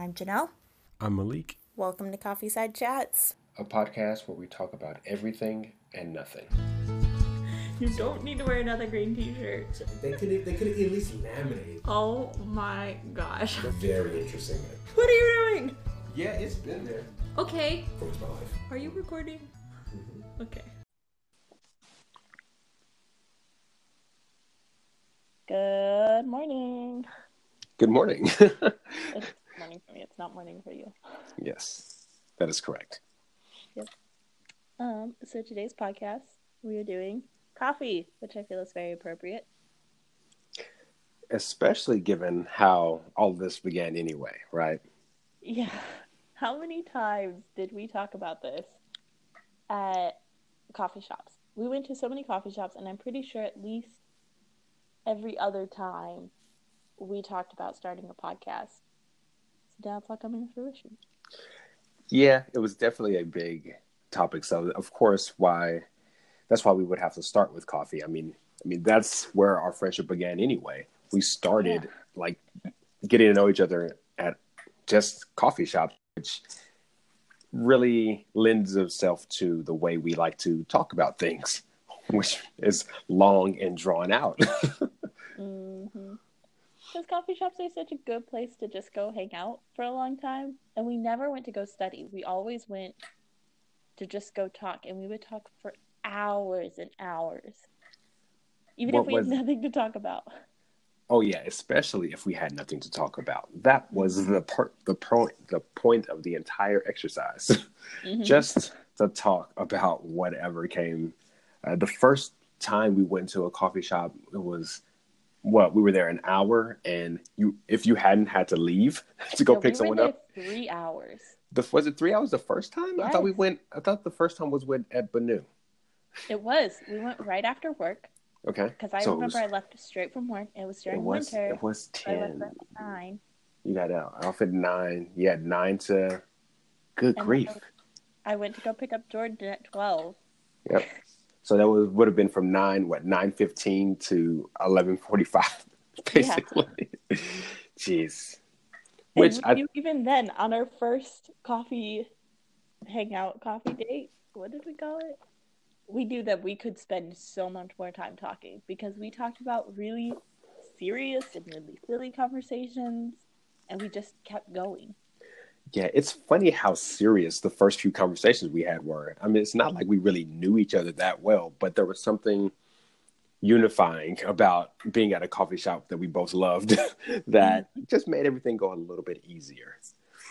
I'm Janelle. I'm Malik. Welcome to Coffee Side Chats, a podcast where we talk about everything and nothing. You don't need to wear another green T-shirt. They could they could at least laminate. Oh my gosh. Very interesting. What are you doing? Yeah, it's been there. Okay. For my life. Are you recording? Mm-hmm. Okay. Good morning. Good morning. it's morning for me. It's not morning for you. Yes, that is correct. Yep. Um. So today's podcast, we are doing coffee, which I feel is very appropriate. Especially given how all this began, anyway, right? Yeah. How many times did we talk about this at coffee shops? We went to so many coffee shops, and I'm pretty sure at least every other time we talked about starting a podcast. It's coming to fruition. Yeah, it was definitely a big topic. So of course, why that's why we would have to start with coffee. I mean, I mean that's where our friendship began anyway. We started yeah. like getting to know each other at just coffee shops, which really lends itself to the way we like to talk about things, which is long and drawn out. Because coffee shops are such a good place to just go hang out for a long time. And we never went to go study. We always went to just go talk. And we would talk for hours and hours. Even what if we was... had nothing to talk about. Oh yeah, especially if we had nothing to talk about. That was the per- the point the point of the entire exercise. Mm-hmm. Just to talk about whatever came. Uh, the first time we went to a coffee shop, it was what we were there an hour, and you if you hadn't had to leave to go pick we someone up, three hours. The, was it three hours the first time? Yes. I thought we went. I thought the first time was with at Bennu. It was. We went right after work. Okay. Because I so remember was, I left straight from work. It was during it was, winter. It was ten. nine. You got out i off at nine. You had nine to. Good and grief. I went to go pick up Jordan at twelve. Yep. So that was would have been from nine what nine fifteen to eleven forty five, basically. Yeah. Jeez. Which I, even then on our first coffee hangout coffee date, what did we call it? We knew that we could spend so much more time talking because we talked about really serious and really silly conversations and we just kept going. Yeah, it's funny how serious the first few conversations we had were. I mean, it's not like we really knew each other that well, but there was something unifying about being at a coffee shop that we both loved that mm-hmm. just made everything go a little bit easier.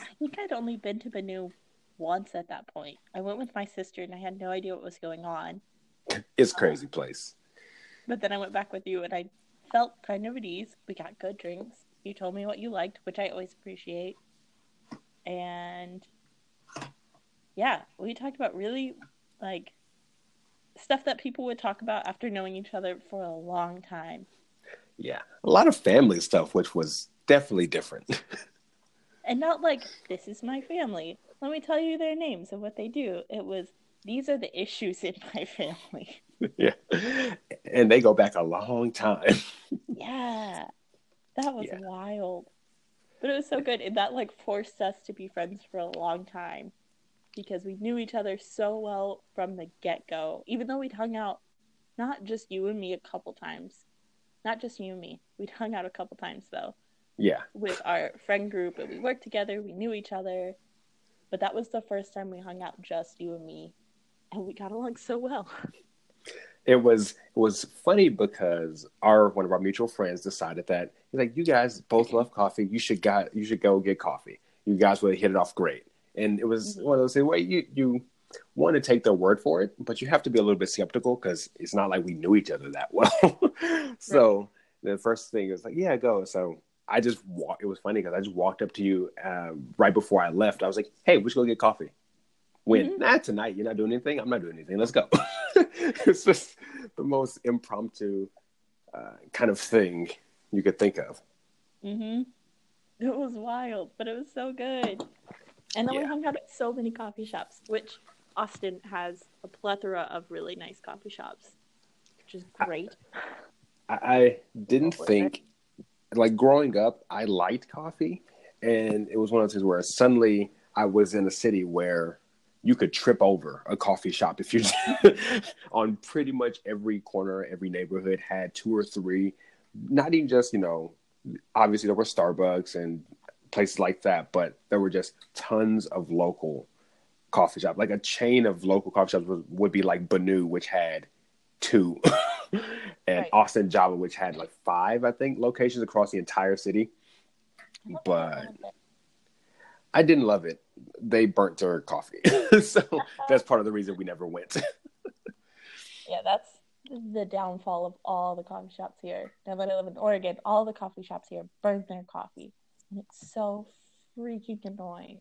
I think I'd only been to Bennu once at that point. I went with my sister and I had no idea what was going on. It's crazy um, place. But then I went back with you and I felt kind of at ease. We got good drinks. You told me what you liked, which I always appreciate and yeah, we talked about really like stuff that people would talk about after knowing each other for a long time. Yeah, a lot of family stuff, which was definitely different. and not like this is my family. Let me tell you their names and what they do. It was these are the issues in my family. yeah, and they go back a long time. yeah, that was yeah. wild. But it was so good. And that like forced us to be friends for a long time because we knew each other so well from the get go. Even though we'd hung out, not just you and me a couple times, not just you and me. We'd hung out a couple times though. Yeah. With our friend group and we worked together, we knew each other. But that was the first time we hung out just you and me. And we got along so well. it was it was funny because our one of our mutual friends decided that he's like, you guys both love coffee. You should got you should go get coffee. You guys would hit it off great. And it was mm-hmm. one of those things where you you want to take their word for it, but you have to be a little bit skeptical because it's not like we knew each other that well. so right. the first thing was like, yeah, go. So I just walked. It was funny because I just walked up to you uh, right before I left. I was like, hey, we should go get coffee. When mm-hmm. nah, tonight you're not doing anything. I'm not doing anything. Let's go. it's just the most impromptu uh, kind of thing you could think of. Mhm. It was wild, but it was so good. And then yeah. we hung out at so many coffee shops, which Austin has a plethora of really nice coffee shops, which is great. I, I didn't think, like growing up, I liked coffee, and it was one of those things where suddenly I was in a city where you could trip over a coffee shop if you on pretty much every corner, every neighborhood had two or three. Not even just you know, obviously there were Starbucks and places like that, but there were just tons of local coffee shops. Like a chain of local coffee shops would, would be like Bennu, which had two, and right. Austin Java, which had like five, I think, locations across the entire city. But I didn't love it. They burnt their coffee, so that's part of the reason we never went. yeah, that's the downfall of all the coffee shops here. Now that I live in Oregon, all the coffee shops here burn their coffee. And it's so freaking annoying.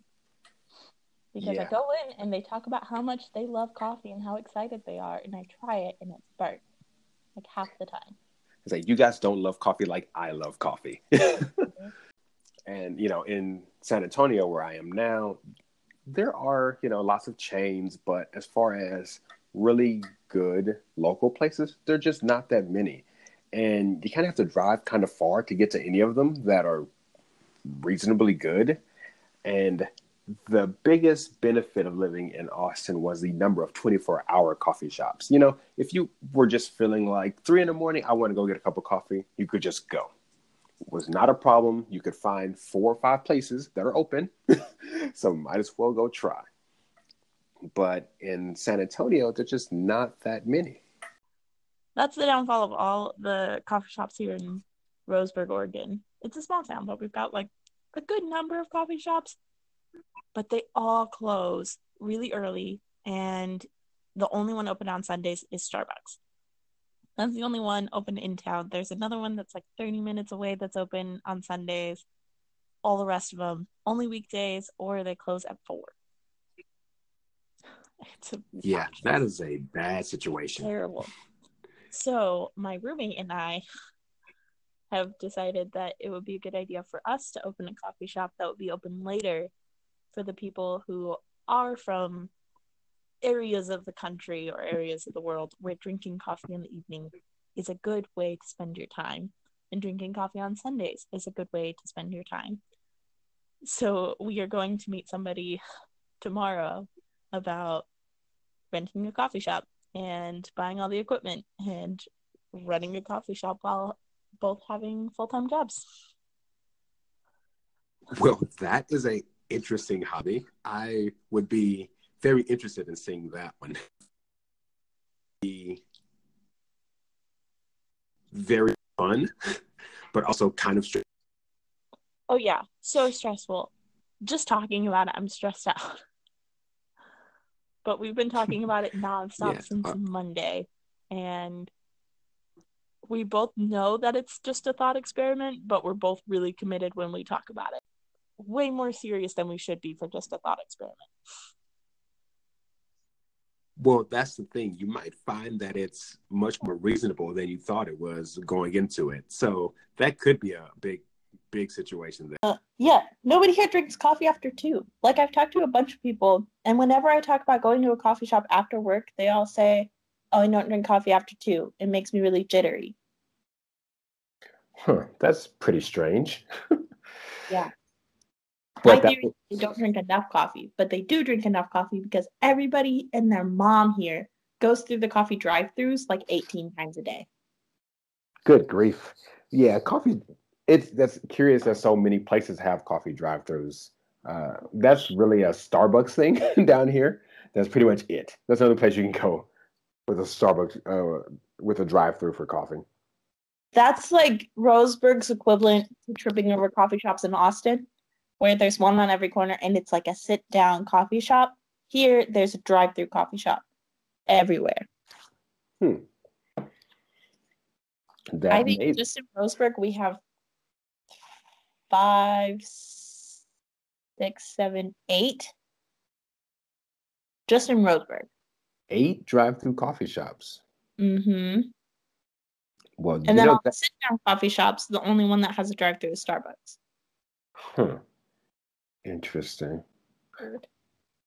Because yeah. I go in and they talk about how much they love coffee and how excited they are, and I try it and it's burnt. Like half the time. It's like you guys don't love coffee like I love coffee. mm-hmm. And you know, in San Antonio where I am now, there are, you know, lots of chains, but as far as really good local places, there are just not that many. And you kind of have to drive kind of far to get to any of them that are reasonably good. And the biggest benefit of living in Austin was the number of 24 hour coffee shops. You know, if you were just feeling like three in the morning, I want to go get a cup of coffee, you could just go. Was not a problem. You could find four or five places that are open. so might as well go try. But in San Antonio, there's just not that many. That's the downfall of all the coffee shops here in Roseburg, Oregon. It's a small town, but we've got like a good number of coffee shops, but they all close really early. And the only one open on Sundays is Starbucks. That's the only one open in town. There's another one that's like 30 minutes away that's open on Sundays. All the rest of them only weekdays or they close at four. yeah, that is a bad situation. Terrible. So my roommate and I have decided that it would be a good idea for us to open a coffee shop that would be open later for the people who are from areas of the country or areas of the world where drinking coffee in the evening is a good way to spend your time and drinking coffee on Sundays is a good way to spend your time. So we are going to meet somebody tomorrow about renting a coffee shop and buying all the equipment and running a coffee shop while both having full-time jobs. Well, that is a interesting hobby. I would be very interested in seeing that one. Be very fun, but also kind of stressful. Oh yeah, so stressful. Just talking about it, I'm stressed out. but we've been talking about it nonstop yeah, since uh, Monday, and we both know that it's just a thought experiment, but we're both really committed when we talk about it. Way more serious than we should be for just a thought experiment. Well, that's the thing. You might find that it's much more reasonable than you thought it was going into it. So that could be a big, big situation there. Uh, yeah, nobody here drinks coffee after two. Like I've talked to a bunch of people, and whenever I talk about going to a coffee shop after work, they all say, "Oh, I don't drink coffee after two. It makes me really jittery." Huh? That's pretty strange. yeah. I that... they don't drink enough coffee, but they do drink enough coffee because everybody and their mom here goes through the coffee drive-throughs like 18 times a day. Good grief. Yeah, coffee it's that's curious that so many places have coffee drive-throughs. Uh, that's really a Starbucks thing down here. That's pretty much it. That's the only place you can go with a Starbucks uh, with a drive-through for coffee. That's like Roseburg's equivalent to tripping over coffee shops in Austin where there's one on every corner and it's like a sit down coffee shop. Here, there's a drive through coffee shop everywhere. Hmm. That I think just in Roseburg, we have five, six, seven, eight. Just in Roseburg. Eight drive through coffee shops. Mm hmm. Well, and then all that... the sit down coffee shops, the only one that has a drive through is Starbucks. Huh. Interesting.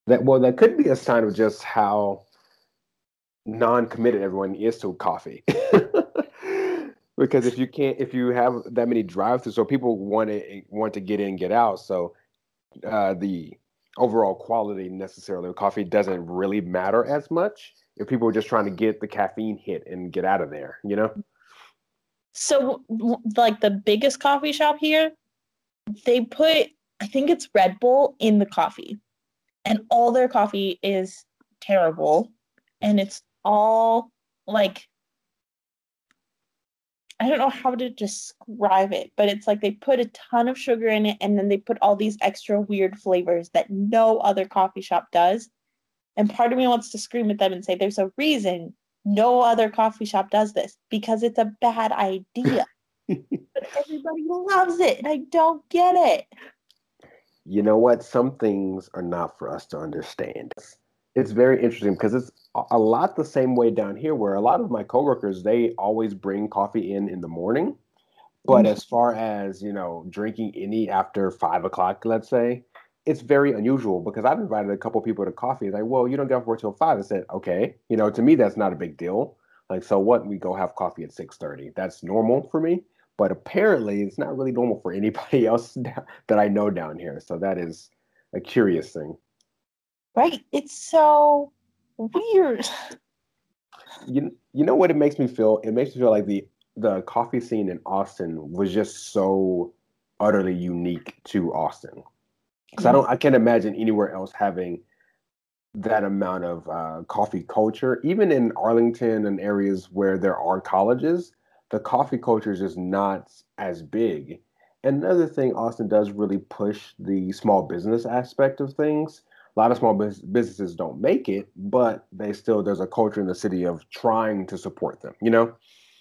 That well, that could be a sign of just how non-committed everyone is to coffee. because if you can't, if you have that many drive-throughs, so people want to want to get in, get out. So uh, the overall quality necessarily of coffee doesn't really matter as much if people are just trying to get the caffeine hit and get out of there. You know. So, like the biggest coffee shop here, they put I think it's Red Bull in the coffee, and all their coffee is terrible, and it's all like I don't know how to describe it, but it's like they put a ton of sugar in it and then they put all these extra weird flavors that no other coffee shop does. And part of me wants to scream at them and say, there's a reason no other coffee shop does this because it's a bad idea. but everybody loves it and I don't get it. You know what? Some things are not for us to understand. It's very interesting because it's a lot the same way down here where a lot of my coworkers they always bring coffee in in the morning. But mm-hmm. as far as you know drinking any after five o'clock let's say it's very unusual because i've invited a couple people to coffee like well you don't get off work till five. I said okay. You know to me that's not a big deal. Like so what? We go have coffee at 6.30 that's normal for me but apparently it's not really normal for anybody else that i know down here so that is a curious thing Right? It's so weird. You you know what it makes me feel? It makes me feel like the the coffee scene in Austin was just so utterly unique to Austin. Because I don't I can't imagine anywhere else having that amount of uh, coffee culture. Even in Arlington and areas where there are colleges, the coffee culture is just not as big. And another thing Austin does really push the small business aspect of things a lot of small businesses don't make it, but they still there's a culture in the city of trying to support them. You know,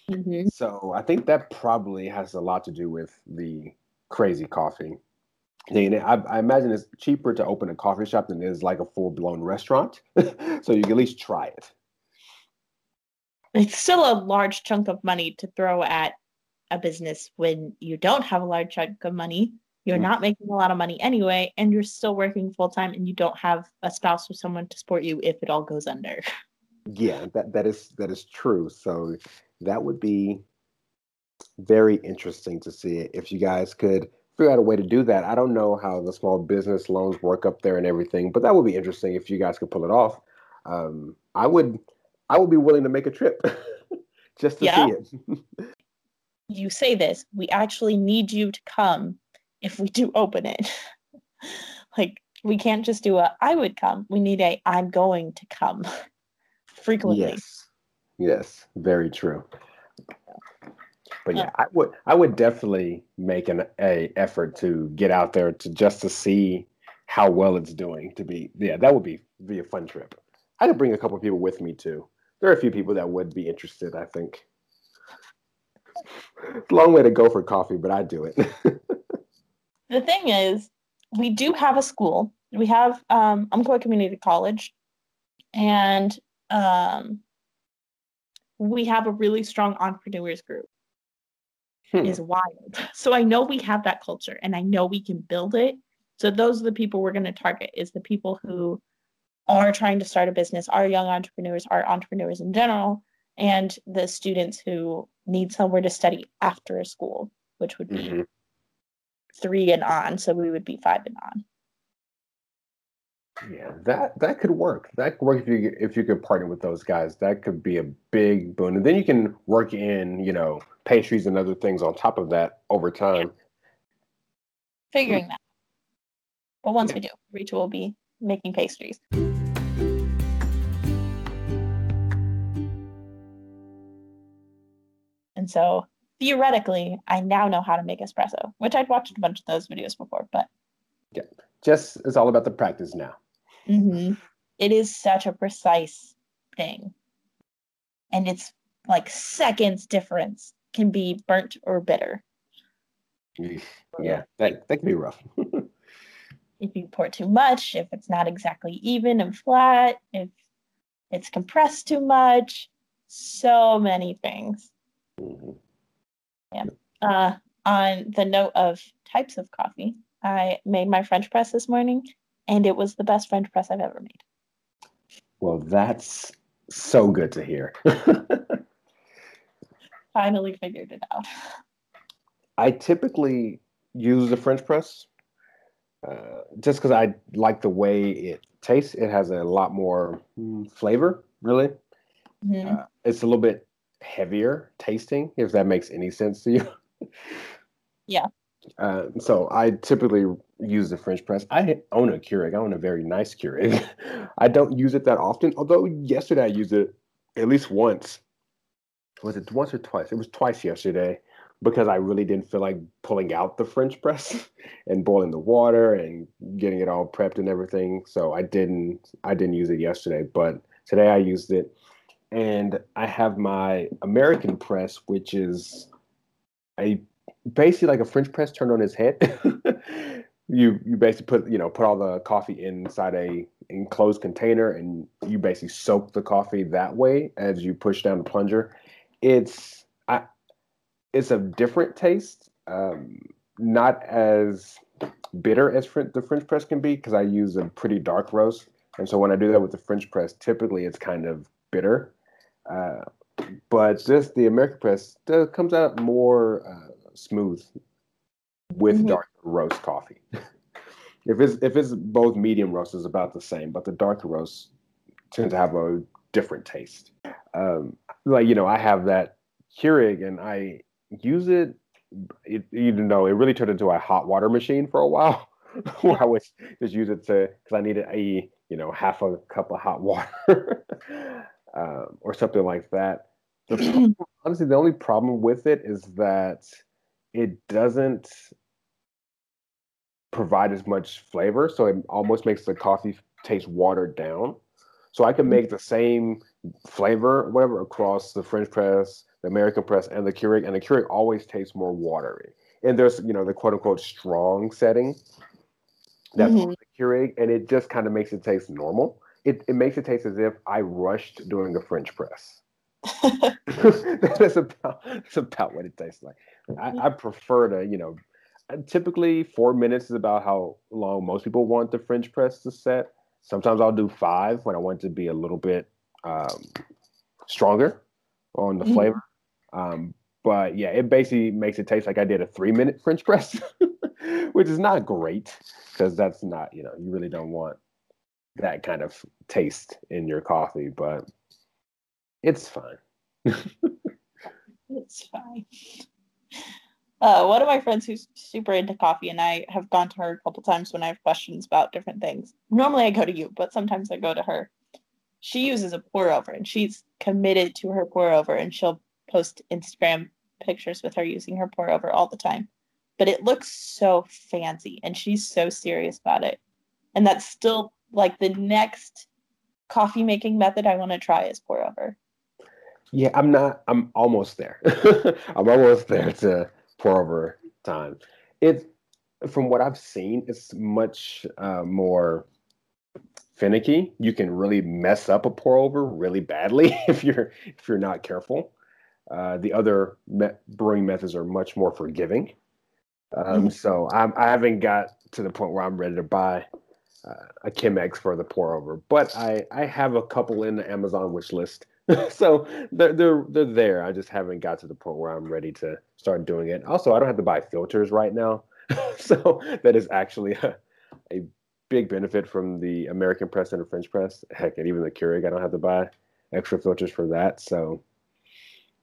mm-hmm. so I think that probably has a lot to do with the crazy coffee. I, I, imagine it's cheaper to open a coffee shop than it is like a full blown restaurant, so you can at least try it. It's still a large chunk of money to throw at a business when you don't have a large chunk of money you're mm not making a lot of money anyway, and you're still working full time, and you don't have a spouse or someone to support you if it all goes under. Yeah, that that is that is true. So that would be very interesting to see if you guys could figure out a way to do that. I don't know how the small business loans work up there and everything, but that would be interesting if you guys could pull it off. Um, I would I would be willing to make a trip just to yeah. see it. you say this, we actually need you to come if we do open it. like we can't just do a I would come. We need a I'm going to come frequently. Yes. Yes, very true. But yeah, I would I would definitely make an a effort to get out there to just to see how well it's doing to be yeah, that would be be a fun trip. I could bring a couple people with me too. There are a few people that would be interested, I think. Long way to go for coffee, but I do it. the thing is, we do have a school. We have um, Umpqua Community College, and um, we have a really strong entrepreneurs group. Hmm. Is wild. So I know we have that culture, and I know we can build it. So those are the people we're going to target. Is the people who are trying to start a business, are young entrepreneurs, are entrepreneurs in general, and the students who need somewhere to study after school, which would be mm-hmm three and on, so we would be five and on. Yeah, that that could work. That could work if you if you could partner with those guys. That could be a big boon, and then you can work in you know pastries and other things on top of that over time. Figuring that. But once yeah. we do, Rachel will be making pastries. And so theoretically, I now know how to make espresso, which I'd watched a bunch of those videos before, but yeah, just it's all about the practice now. Mm-hmm. It is such a precise thing, and it's like seconds difference can be burnt or bitter. Yeah, that that can be rough. if you pour too much, if it's not exactly even and flat, if it's compressed too much, so many things. Mm-hmm. Yeah. Uh, on the note of types of coffee, I made my French press this morning, and it was the best French press I've ever made. Well, that's so good to hear. finally figured it out. I typically use the French press uh, just because I like the way it tastes. It has a lot more mm, flavor, really. Mm-hmm. Uh, it's a little bit heavier tasting, if that makes any sense to you. yeah. Uh, so I typically use the French press. I own a Keurig. I own a very nice Keurig. I don't use it that often, although yesterday I used it at least once. Was it once or twice? It was twice yesterday because I really didn't feel like pulling out the French press and boiling the water and getting it all prepped and everything. So I didn't I didn't use it yesterday, but today I used it. And I have my American press, which is a basically like a French press turned on its head. you you basically put you know put all the coffee inside a enclosed container and you basically soak the coffee that way as you push down the plunger. It's I it's a different taste, um, not as bitter as fr- the French press can be because I use a pretty dark roast, and so when I do that with the French press, typically it's kind of bitter. Uh, but just the American press does, comes out more uh, smooth with mm-hmm. dark roast coffee. if it's if it's both medium roast, is about the same, but the darker roast tends to have a different taste. Um, like you know, I have that Keurig, and I use it, it, even though it really turned into a hot water machine for a while, where I would just use it to because I needed a you know half a cup of hot water um, or something like that. The problem, honestly, the only problem with it is that it doesn't provide as much flavor, so it almost makes the coffee taste watered down. So I can make the same flavor, whatever, across the French press, the American press, and the Keurig, and the Keurig always tastes more watery. And there's, you know, the quote unquote strong setting that's mm-hmm. the Keurig, and it just kind of makes it taste normal. It, it makes it taste as if I rushed during the French press. that's about that's about what it tastes like. I, I prefer to, you know, typically four minutes is about how long most people want the French press to set. Sometimes I'll do five when I want to be a little bit um, stronger on the mm-hmm. flavor. Um, but yeah, it basically makes it taste like I did a three minute French press, which is not great because that's not, you know, you really don't want that kind of taste in your coffee, but it's fine. it's fine. Uh, one of my friends who's super into coffee, and I have gone to her a couple times when I have questions about different things. Normally I go to you, but sometimes I go to her. She uses a pour over, and she's committed to her pour over, and she'll post Instagram pictures with her using her pour over all the time. But it looks so fancy, and she's so serious about it. And that's still like the next coffee making method I want to try is pour over. Yeah, I'm not. I'm almost there. I'm almost there to pour over time. It, from what I've seen, it's much uh, more finicky. You can really mess up a pour over really badly if you're if you're not careful. Uh, the other me- brewing methods are much more forgiving. Um, mm-hmm. So I'm, I haven't got to the point where I'm ready to buy uh, a Chemex for the pour over, but I I have a couple in the Amazon wish list so they're, they're they're there. I just haven't got to the point where I'm ready to start doing it. Also, I don't have to buy filters right now, so that is actually a, a big benefit from the American press and the French press. Heck, and even the Keurig, I don't have to buy extra filters for that. So,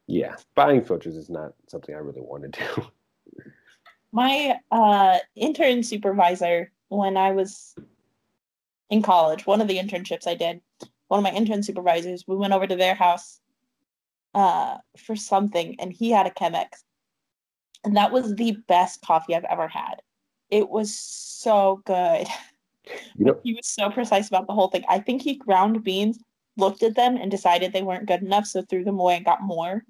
yeah, buying filters is not something I really want to do. My uh, intern supervisor, when I was in college, one of the internships I did, one of my intern supervisors, we went over to their house uh, for something, and he had a Chemex. And that was the best coffee I've ever had. It was so good. You know, he was so precise about the whole thing. I think he ground beans, looked at them, and decided they weren't good enough, so threw them away and got more.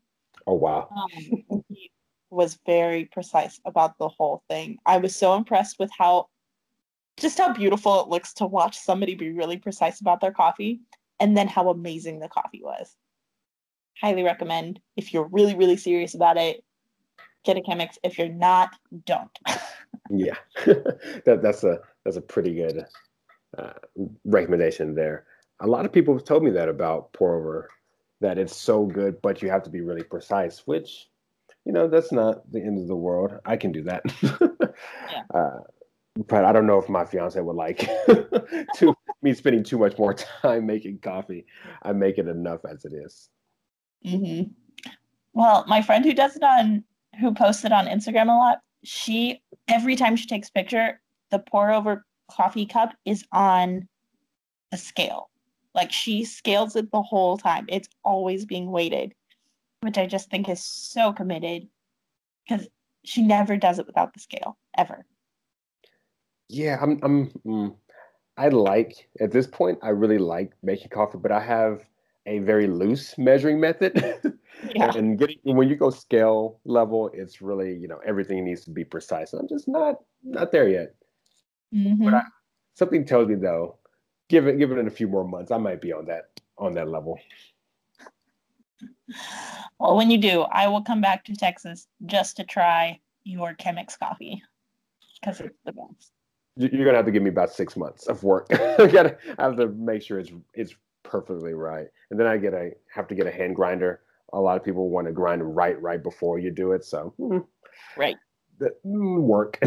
Oh wow! Um, he was very precise about the whole thing. I was so impressed with how, just how beautiful it looks to watch somebody be really precise about their coffee and then how amazing the coffee was. Highly recommend if you're really, really serious about it, get a Chemex. If you're not, don't. yeah, that, that's a that's a pretty good uh, recommendation there. A lot of people have told me that about pour over that it's so good, but you have to be really precise, which, you know, that's not the end of the world. I can do that. yeah. Uh, but I don't know if my fiance would like to me spending too much more time making coffee. I make it enough as it is. Mm-hmm. Well, my friend who does it on who posts it on Instagram a lot, she every time she takes picture, the pour over coffee cup is on a scale. Like she scales it the whole time. It's always being weighted, which I just think is so committed because she never does it without the scale ever. Yeah, I'm. I'm. Mm, I like at this point. I really like making coffee, but I have a very loose measuring method. Yeah. and getting when you go scale level, it's really you know everything needs to be precise. And I'm just not not there yet. Mm-hmm. But I, something tells me though, give it give it in a few more months, I might be on that on that level. Well, when you do, I will come back to Texas just to try your Chemex coffee because it's the best. You're gonna have to give me about six months of work. I gotta I have to make sure it's it's perfectly right, and then I get a have to get a hand grinder. A lot of people want to grind right right before you do it, so mm, right that mm, work.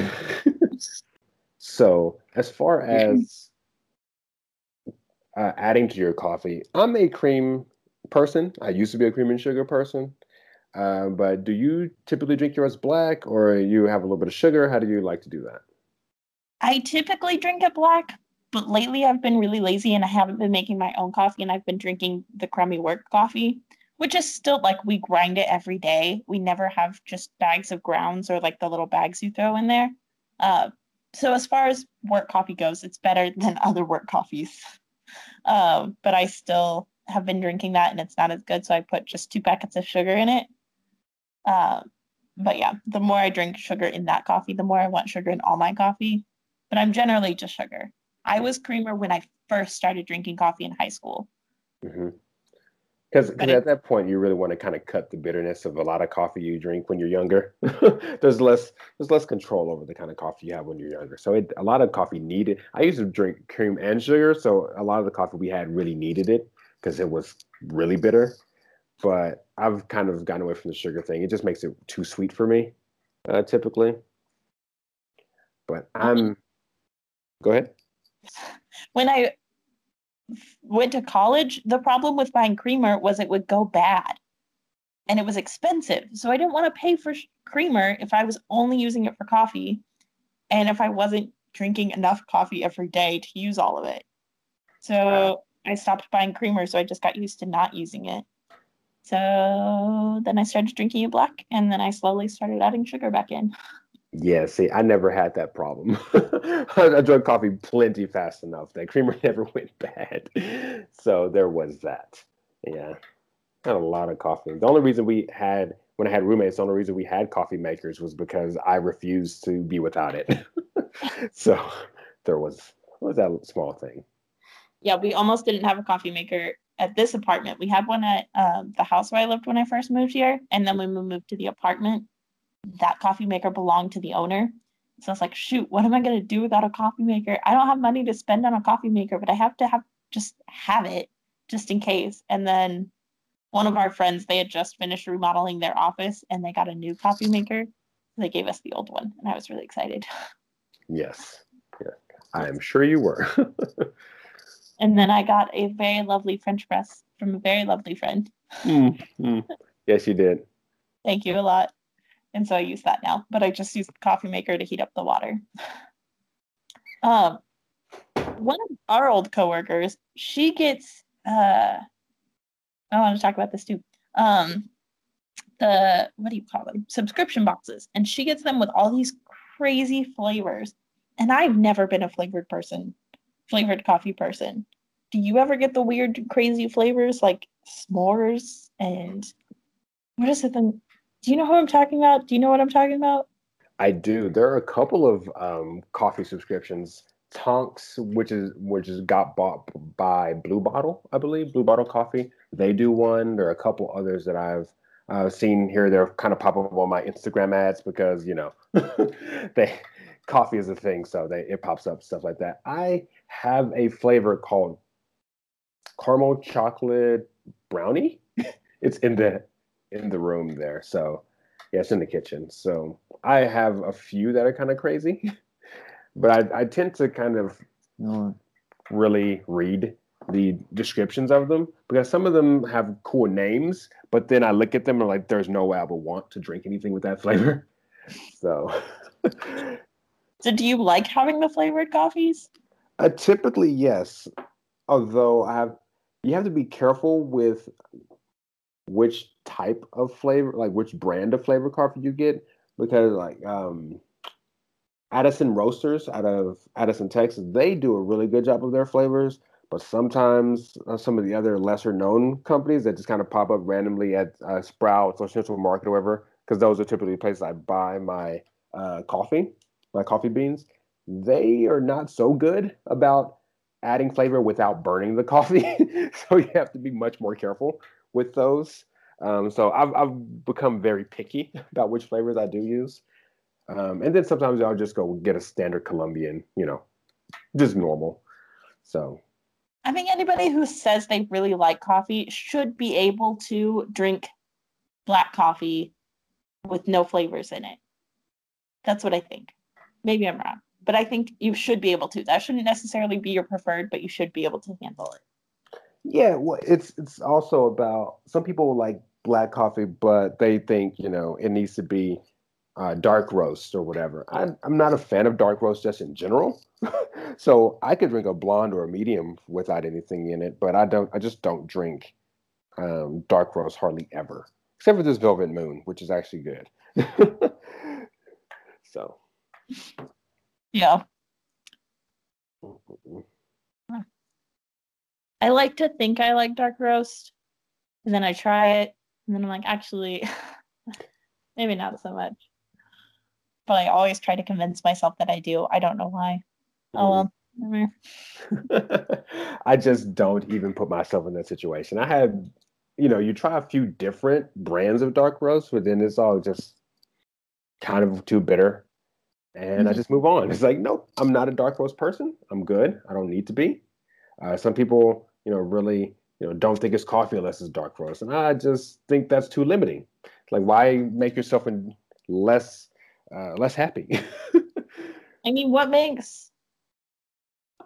so as far as uh, adding to your coffee, I'm a cream person. I used to be a cream and sugar person. Uh, but do you typically drink yours black or you have a little bit of sugar? How do you like to do that? I typically drink it black, but lately I've been really lazy and I haven't been making my own coffee and I've been drinking the crummy work coffee, which is still like we grind it every day. We never have just bags of grounds or like the little bags you throw in there. Uh, so as far as work coffee goes, it's better than other work coffees. Um, but I still have been drinking that and it's not as good. So I put just two packets of sugar in it. Um, but yeah, the more I drink sugar in that coffee, the more I want sugar in all my coffee but I'm generally just sugar. I was creamer when I first started drinking coffee in high school. Because mm-hmm. at that point, you really want to kind of cut the bitterness of a lot of coffee you drink when you're younger. there's less there's less control over the kind of coffee you have when you're younger. So it, a lot of coffee needed. I used to drink cream and sugar, so a lot of the coffee we had really needed it because it was really bitter. But I've kind of gone away from the sugar thing. It just makes it too sweet for me, uh, typically. But. I'm Go ahead. When I went to college, the problem with buying creamer was it would go bad and it was expensive. So I didn't want to pay for creamer if I was only using it for coffee and if I wasn't drinking enough coffee every day to use all of it. So wow. I stopped buying creamer, so I just got used to not using it. So then I started drinking it black and then I slowly started adding sugar back in. Yeah, see, I never had that problem. I drank coffee plenty fast enough that creamer never went bad. So there was that. Yeah, had a lot of coffee. The only reason we had when I had roommates, the only reason we had coffee makers was because I refused to be without it. so there was was that small thing. Yeah, we almost didn't have a coffee maker at this apartment. We had one at um, the house where I lived when I first moved here, and then when we moved to the apartment, that coffee maker belonged to the owner. So I was like, shoot, what am I gonna do without a coffee maker? I don't have money to spend on a coffee maker, but I have to have just have it just in case. And then one of our friends, they had just finished remodeling their office and they got a new coffee maker. They gave us the old one, and I was really excited. Yes. Yeah. I am sure you were. and then I got a very lovely French press from a very lovely friend. mm, mm. Yes, you did. Thank you a lot and so I use that now. But I just use the coffee maker to heat up the water. Um, one of our old coworkers, she gets. Uh, I want to talk about this too. Um, the what do you call them? Subscription boxes, and she gets them with all these crazy flavors. And I've never been a flavored person, flavored coffee person. Do you ever get the weird, crazy flavors like s'mores and what is it? Then do you know who I'm talking about? Do you know what I'm talking about? I do. There are a couple of um, coffee subscriptions. Tonx, which is which is got bought by Blue Bottle, I believe. Blue Bottle Coffee. They do one. There are a couple others that I've uh, seen here. They're kind of pop up on my Instagram ads because you know they coffee is a thing, so they it pops up stuff like that. I have a flavor called caramel chocolate brownie. it's in the in the room there. So yeah, it's in the kitchen. So I have a few that are kind of crazy, but I, I tend to kind of really read the descriptions of them because some of them have cool names, but then I look at them and like, there's no way I would want to drink anything with that flavor. So, so do you like having the flavored coffees? Uh, typically, yes. Although I have, you have to be careful with which type of flavor, like which brand of flavor coffee you get, because like um, Addison Roasters out of Addison, Texas, they do a really good job of their flavors. But sometimes uh, some of the other lesser known companies that just kind of pop up randomly at uh, Sprouts or Central Market or whatever, because those are typically places I buy my uh, coffee, my coffee beans. They are not so good about adding flavor without burning the coffee. so you have to be much more careful with those. Um, so I've, I've become very picky about which flavors I do use. Um, and then sometimes I'll just go get a standard Colombian, you know, just normal. So I think anybody who says they really like coffee should be able to drink black coffee with no flavors in it. That's what I think. Maybe I'm wrong, but I think you should be able to. That shouldn't necessarily be your preferred, but you should be able to handle it. Yeah, well, it's it's also about some people like black coffee, but they think you know it needs to be uh, dark roast or whatever. I, I'm not a fan of dark roast just in general, so I could drink a blonde or a medium without anything in it, but I don't. I just don't drink um, dark roast hardly ever, except for this Velvet Moon, which is actually good. so, yeah. I like to think I like dark roast, and then I try it, and then I'm like, actually, maybe not so much. But I always try to convince myself that I do. I don't know why. Oh well. I just don't even put myself in that situation. I have, you know, you try a few different brands of dark roast, but then it's all just kind of too bitter. And mm-hmm. I just move on. It's like, nope, I'm not a dark roast person. I'm good. I don't need to be. Uh, some people you know, really, you know, don't think it's coffee unless it's dark roast. And I just think that's too limiting. Like, why make yourself less uh, less happy? I mean, what makes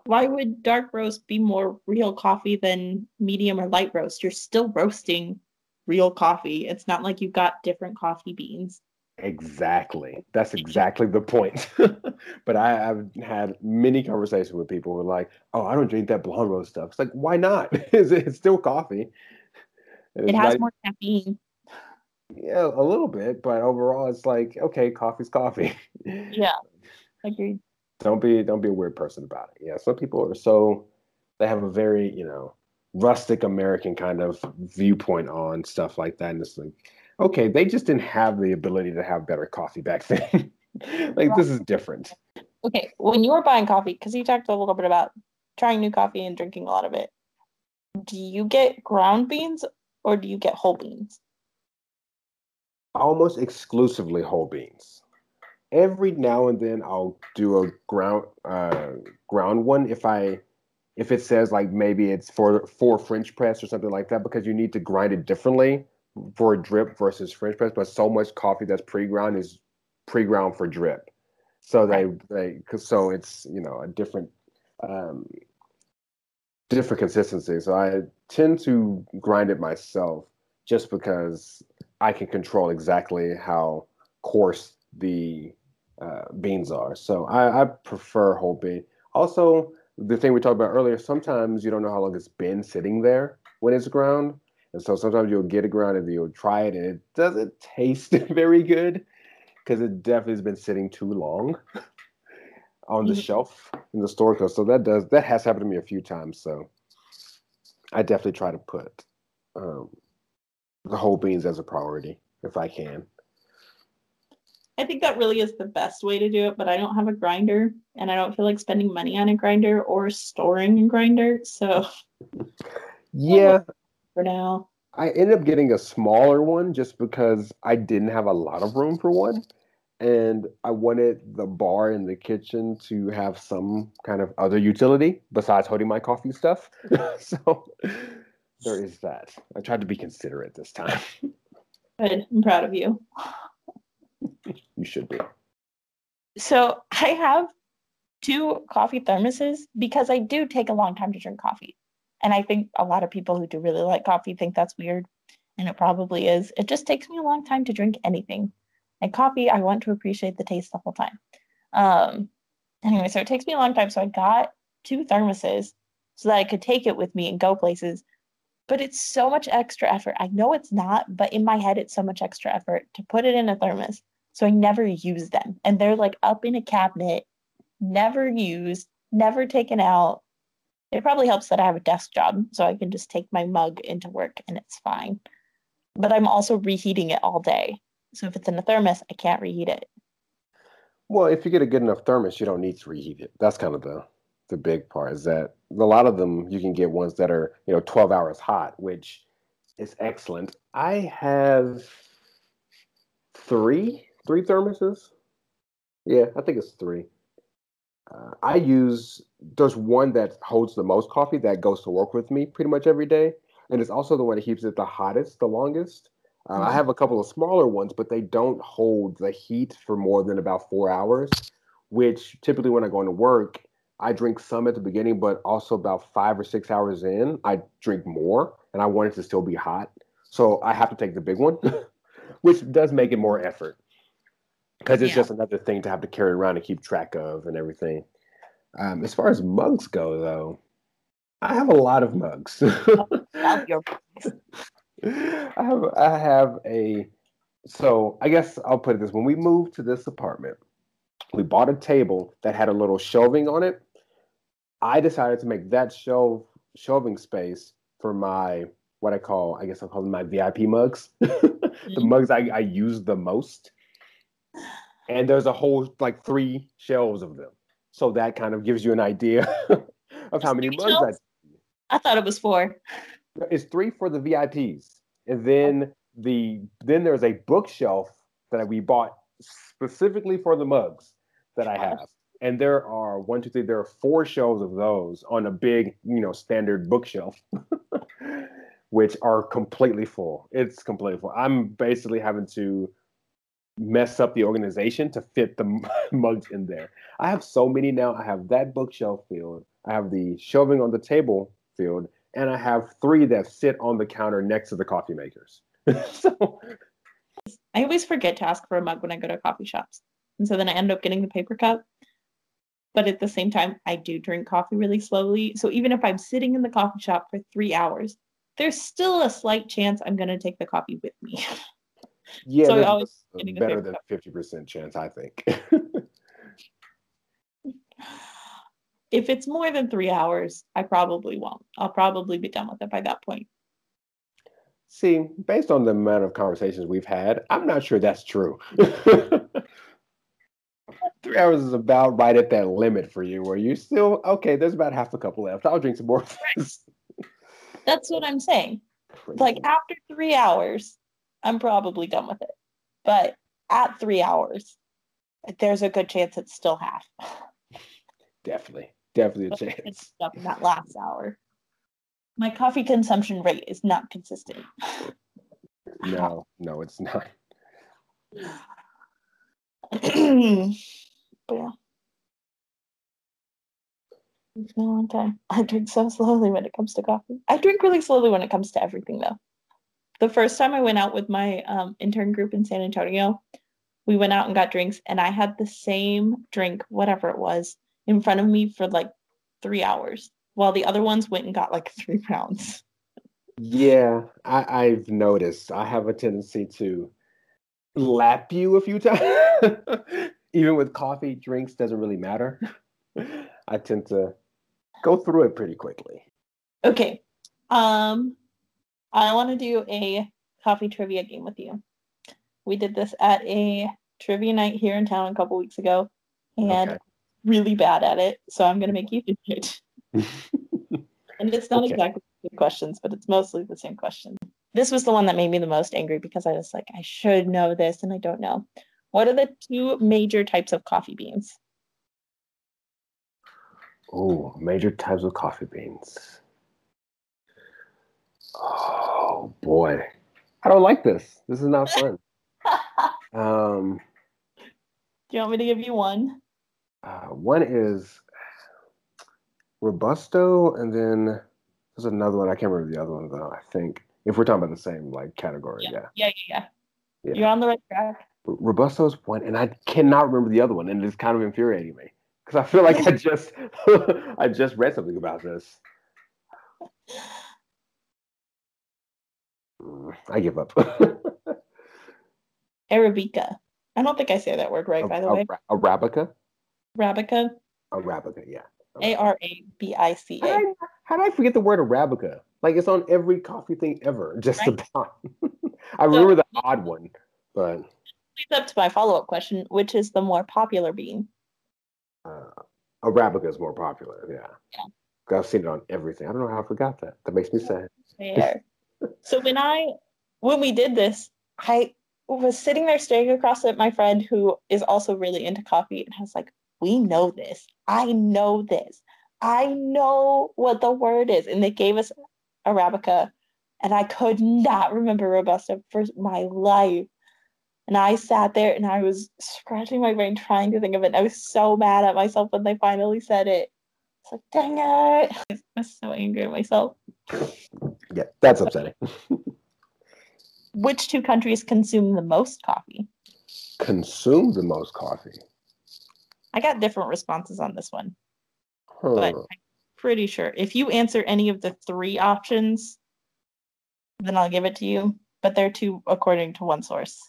why would dark roast be more real coffee than medium or light roast? You're still roasting real coffee. It's not like you've got different coffee beans. Exactly. That's exactly the point. but I, have had many conversations with people who are like, "Oh, I don't drink that blonde roast stuff." It's like, why not? it's, it's still coffee. it has like, more caffeine. Yeah, a little bit, but overall, it's like, okay, coffee's coffee. yeah, agreed. Don't be don't be a weird person about it. Yeah, some people are so they have a very you know rustic American kind of viewpoint on stuff like that, and it's like okay, they just didn't have the ability to have better coffee back then. like this is different. Okay, when you were buying coffee, because you talked a little bit about trying new coffee and drinking a lot of it, do you get ground beans or do you get whole beans? Almost exclusively whole beans. Every now and then I'll do a ground uh, ground one if I if it says like maybe it's for for French press or something like that because you need to grind it differently for drip versus French press, but so much coffee that's pre-ground is pre-ground for drip. So they they cause so it's you know a different um, different consistency. So I tend to grind it myself just because I can control exactly how coarse the uh, beans are. So I, I prefer whole bean. Also, the thing we talked about earlier, sometimes you don't know how long it's been sitting there when it's ground. And so sometimes you'll get it grounded and you'll try it and it doesn't taste very good because it definitely has been sitting too long on the mm-hmm. shelf in the store. So that does that has happened to me a few times. So I definitely try to put um, the whole beans as a priority if I can. I think that really is the best way to do it, but I don't have a grinder and I don't feel like spending money on a grinder or storing a grinder. So yeah, for now. I ended up getting a smaller one just because I didn't have a lot of room for one. And I wanted the bar in the kitchen to have some kind of other utility besides holding my coffee stuff. so there is that. I tried to be considerate this time. Good. I'm proud of you. you should be. So I have two coffee thermoses because I do take a long time to drink coffee. And I think a lot of people who do really like coffee think that's weird. And it probably is. It just takes me a long time to drink anything. And coffee, I want to appreciate the taste the whole time. Um, anyway, so it takes me a long time. So I got two thermoses so that I could take it with me and go places. But it's so much extra effort. I know it's not, but in my head, it's so much extra effort to put it in a thermos. So I never use them. And they're like up in a cabinet, never used, never taken out. It probably helps that I have a desk job, so I can just take my mug into work and it's fine. But I'm also reheating it all day. So if it's in a thermos, I can't reheat it. Well, if you get a good enough thermos, you don't need to reheat it. That's kind of the the big part is that a lot of them you can get ones that are you know 12 hours hot which is excellent i have three three thermoses yeah i think it's three uh, i use there's one that holds the most coffee that goes to work with me pretty much every day and it's also the one that keeps it the hottest the longest uh, mm-hmm. i have a couple of smaller ones but they don't hold the heat for more than about four hours which typically when i go into work I drink some at the beginning, but also about five or six hours in, I drink more and I want it to still be hot. So I have to take the big one, which does make it more effort because it's yeah. just another thing to have to carry around and keep track of and everything. Um, as far as mugs go, though, I have a lot of mugs. I have I have a so I guess I'll put it this: when we moved to this apartment, we bought a table that had a little shelving on it. I decided to make that shelf shelving space for my what I call, I guess I'll call them my VIP mugs, the mm-hmm. mugs I, I use the most. And there's a whole like three shelves of them. So that kind of gives you an idea of how many mugs I I thought it was four. It's three for the VIPs. And then the then there's a bookshelf that we bought specifically for the mugs that I have. And there are one, two, three, there are four shelves of those on a big, you know, standard bookshelf, which are completely full. It's completely full. I'm basically having to mess up the organization to fit the mugs in there. I have so many now. I have that bookshelf filled, I have the shelving on the table filled, and I have three that sit on the counter next to the coffee makers. so I always forget to ask for a mug when I go to coffee shops. And so then I end up getting the paper cup. But at the same time, I do drink coffee really slowly. So even if I'm sitting in the coffee shop for three hours, there's still a slight chance I'm going to take the coffee with me. Yeah, so I always better than fifty percent chance, I think. if it's more than three hours, I probably won't. I'll probably be done with it by that point. See, based on the amount of conversations we've had, I'm not sure that's true. Three hours is about right at that limit for you, where you still okay. There's about half a cup left. I'll drink some more. That's what I'm saying. Crazy. Like after three hours, I'm probably done with it. But at three hours, there's a good chance it's still half. Definitely, definitely a chance. In that last hour. My coffee consumption rate is not consistent. no, no, it's not. But yeah. It's been a long time. I drink so slowly when it comes to coffee. I drink really slowly when it comes to everything, though. The first time I went out with my um, intern group in San Antonio, we went out and got drinks, and I had the same drink, whatever it was, in front of me for like three hours, while the other ones went and got like three rounds. Yeah, I, I've noticed. I have a tendency to lap you a few times. even with coffee, drinks doesn't really matter. I tend to go through it pretty quickly. Okay. Um I want to do a coffee trivia game with you. We did this at a trivia night here in town a couple weeks ago and okay. really bad at it, so I'm going to make you do it. and it's not okay. exactly the same questions, but it's mostly the same question. This was the one that made me the most angry because I was like, I should know this and I don't know. What are the two major types of coffee beans? Oh, major types of coffee beans. Oh boy, I don't like this. This is not fun. um, Do you want me to give you one? uh, one is Robusto, and then there's another one. I can't remember the other one though. I think if we're talking about the same like category, yeah. Yeah, yeah, yeah. Yeah. You're on the right track. Robusto is one, and I cannot remember the other one, and it's kind of infuriating me because I feel like I just I just read something about this. I give up. Arabica. I don't think I say that word right, by the way. Arabica, Arabica. Arabica, yeah. A R A B I C A. How did, I, how did I forget the word Arabica? Like it's on every coffee thing ever. Just Right. about. I remember the odd one, but Leads up to my follow up question, which is the more popular bean? uh, Arabica is more popular. Yeah. Yeah. I've seen it on everything. I don't know how I forgot that. That makes me sad. Fair. So when I when we did this, I was sitting there staring across at my friend who is also really into coffee, and I was like, "We know this. I know this. I know what the word is." And they gave us Arabica, and I could not remember Robusta for my life. And I sat there and I was scratching my brain trying to think of it. I was so mad at myself when they finally said it. It's like, dang it. I was so angry at myself. Yeah, that's upsetting. Which two countries consume the most coffee? Consume the most coffee. I got different responses on this one, Huh. but I'm pretty sure if you answer any of the three options, then I'll give it to you. But they're two according to one source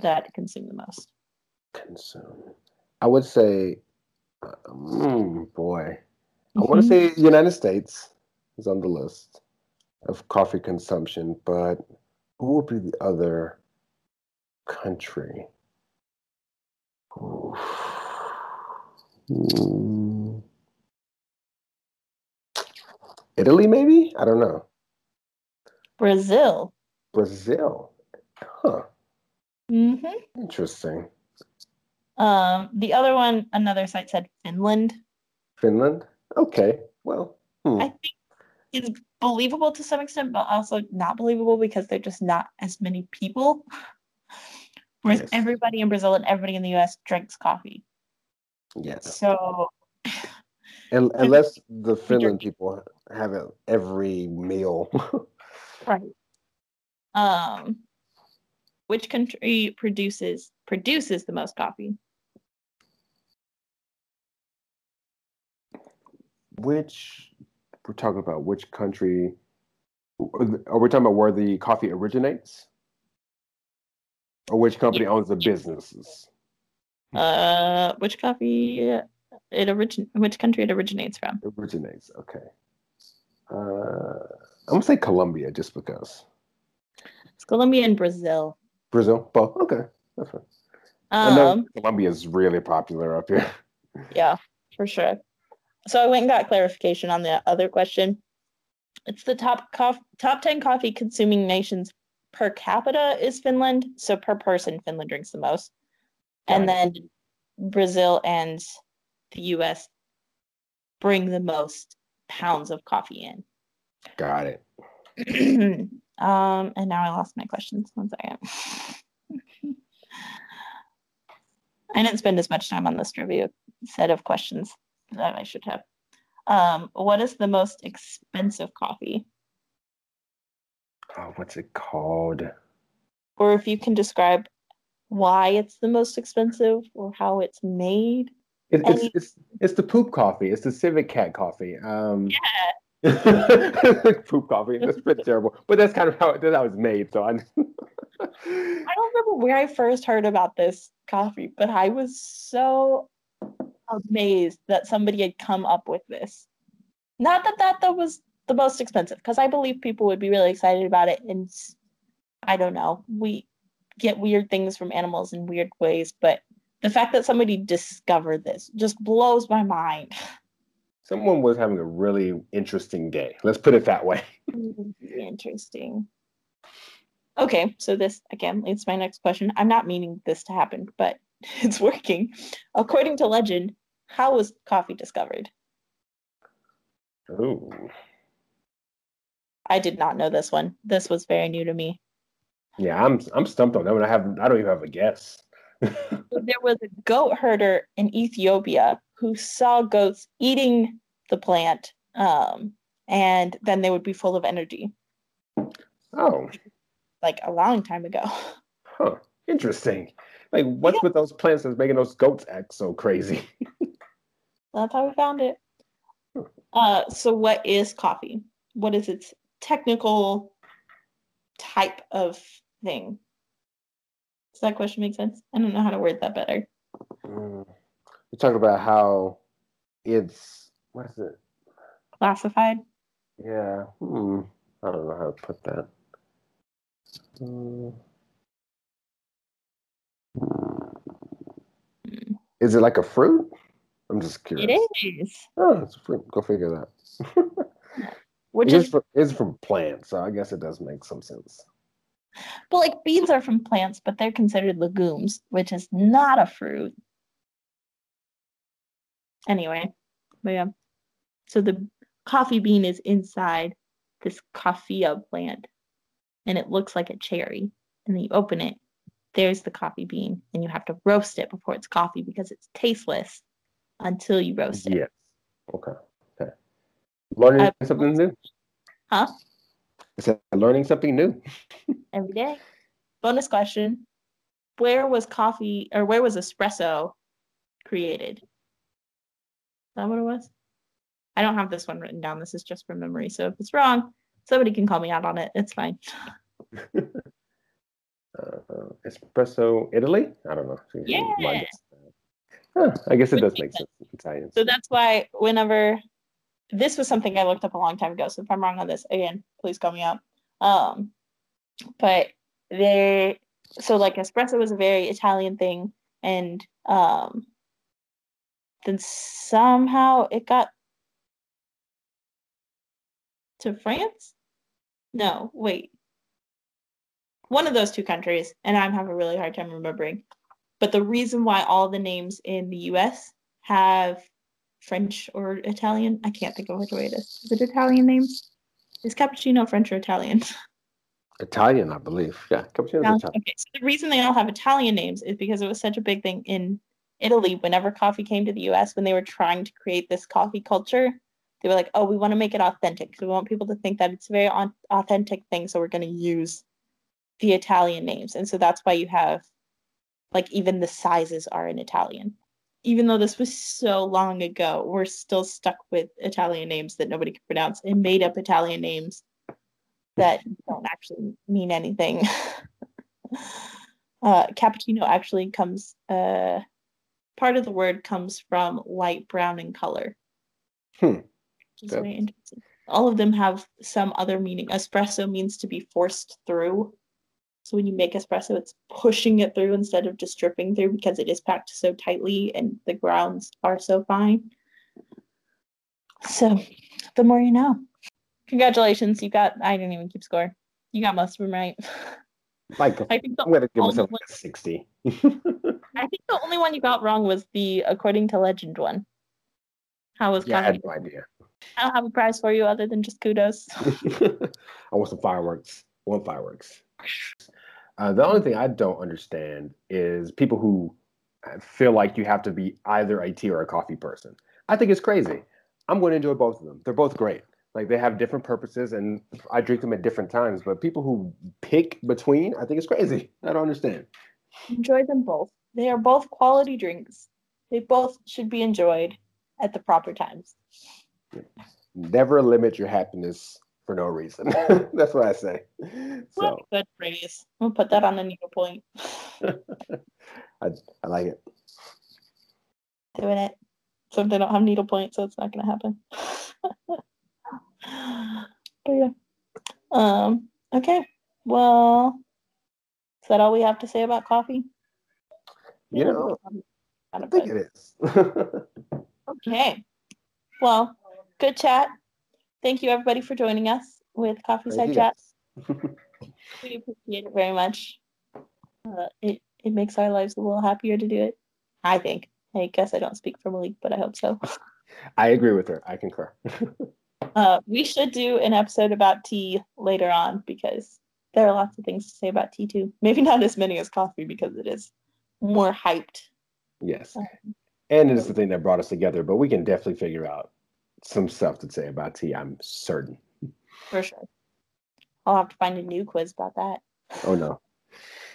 that consume the most. Consume. I would say, um, boy, I want Mhm. to say United States is on the list of coffee consumption, but who would be the other country? Hmm. Italy, maybe? I don't know. Brazil. Brazil. Huh. hmm Interesting. Um, the other one, another site said Finland. Finland? Okay. Well, hmm. I think is believable to some extent, but also not believable because they're just not as many people. Whereas Yes. everybody in Brazil and everybody in the US drinks coffee. yes. So And, unless the Finland people have it every meal. right. Um which country produces produces the most coffee? which we're talking about which country are we talking about where the coffee originates? Or which company owns the businesses? Uh which coffee it origin which country it originates from? It originates, okay. Uh, I'm gonna say Colombia just because. It's Colombia and Brazil. Brazil, both. Okay, that's. I know Um Colombia is really popular up here. Yeah, for sure. So I went and got clarification on the other question. It's the top cof- top 10 coffee consuming nations per capita is Finland. So per person, Finland drinks the most. and then Brazil and the US bring the most pounds of coffee in. Got it. um, and now I lost my questions. One second. I didn't spend as much time on this trivia set of questions I should have. Um, what is the most expensive coffee? Oh, what's it called? Or if you can describe why it's the most expensive or how it's made. It, it's, it's it's the poop coffee. It's the Civet Cat coffee. Um, Yeah. poop coffee. That's pretty terrible, but that's kind of how that's how it's made. So I. I don't remember where I first heard about this coffee, but I was so amazed that somebody had come up with this. Not that that, that was the most expensive, because I believe people would be really excited about it. And I don't know, we get weird things from animals in weird ways, but the fact that somebody discovered this just blows my mind. Someone was having a really interesting day. Let's put it that way. Interesting. Okay, so this again leads to my next question. I'm not meaning this to happen, but it's working. According to legend, how was coffee discovered? Ooh. I did not know this one. This was very new to me. Yeah, I'm I'm stumped on that one. I have I don't even have a guess. there was a goat herder in Ethiopia who saw goats eating the plant, um, and then they would be full of energy. Oh, like a long time ago. Huh. Interesting. Like, what's yeah. with those plants that's making those goats act so crazy? that's how we found it. Uh, so, what is coffee? What is its technical type of thing? Does that question make sense? I don't know how to word that better. Mm. You talk about how it's what is it? Classified. Yeah. Hmm. I don't know how to put that. Mm. Is it like a fruit? I'm just curious. It is. Oh, it's a fruit. Go figure that. Which is, from, is from plants, so I guess it does make some sense. But like beans are from plants, but they're considered legumes, which is not a fruit. Anyway, but yeah. So the coffee bean is inside this coffea plant, and it looks like a cherry. And then you open it, there's the coffee bean, and you have to roast it before it's coffee because it's tasteless until you roast it. Yes. Okay. Okay. Learning uh, something new. Huh? I said learning something new. Every day. Bonus question: Where was coffee, or where was espresso created? Is that what it was? I don't have this one written down. This is just from memory. So if it's wrong, somebody can call me out on it. It's fine. uh, espresso Italy? I don't know. Yeah. Huh, I guess it does make sense. Italian. So that's why whenever this was something I looked up a long time ago. So if I'm wrong on this, again, please call me out. Um, but they so like espresso was a very Italian thing, and um, then somehow it got to France. No, wait one of those two countries, and I'm having a really hard time remembering. But the reason why all the names in the US have French or Italian, I can't think of which way it is. Is it Italian names? Is cappuccino French or Italian? Italian, I believe. Yeah, cappuccino Italian. Okay, so the reason they all have Italian names is because it was such a big thing in Italy whenever coffee came to the US when they were trying to create this coffee culture. They were like, oh, we want to make it authentic. So we want people to think that it's a very authentic thing. So we're going to use the Italian names. And so that's why you have like even the sizes are in Italian. Even though this was so long ago, we're still stuck with Italian names that nobody can pronounce and made up Italian names that don't actually mean anything. uh, cappuccino actually comes, uh, part of the word comes from light brown in color. Hmm. very interesting. All of them have some other meaning. Espresso means to be forced through. So when you make espresso, it's pushing it through instead of just dripping through because it is packed so tightly and the grounds are so fine. So the more you know. Congratulations, you got I didn't even keep score. You got most of them right. Like I think the I'm gonna give myself like a 60. I think the only one you got wrong was the according to legend one. How was yeah, I had no idea. I don't have a prize for you other than just kudos. I want some fireworks. One fireworks. Uh, the only thing I don't understand is people who feel like you have to be either a tea or a coffee person. I think it's crazy. I'm going to enjoy both of them. They're both great. Like they have different purposes, and I drink them at different times. But people who pick between, I think it's crazy. I don't understand. Enjoy them both. They are both quality drinks. They both should be enjoyed at the proper times. Never limit your happiness for no reason. That's what I say. So good phrase. We'll put that on the needlepoint. I I like it. Doing it. So they don't have needlepoint, so it's not gonna happen. but yeah. Um, okay. Well, is that all we have to say about coffee? You know, I think it is. okay. Well, good chat thank you everybody for joining us with Coffee Side Chats. we appreciate it very much. Uh, it it makes our lives a little happier to do it. I think. I guess I don't speak for Malik, but I hope so. I agree with her. I concur. Uh, we should do an episode about tea later on because there are lots of things to say about tea too. Maybe not as many as coffee because it is more hyped. Yes. Um, and it is the thing that brought us together, but we can definitely figure out some stuff to say about tea, I'm certain. For sure. I'll have to find a new quiz about that. Oh no.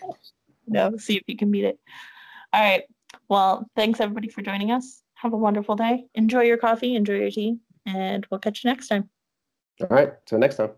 no, see if you can beat it. All right. Well, thanks everybody for joining us. Have a wonderful day. Enjoy your coffee, enjoy your tea, and we'll catch you next time. All right. Till next time.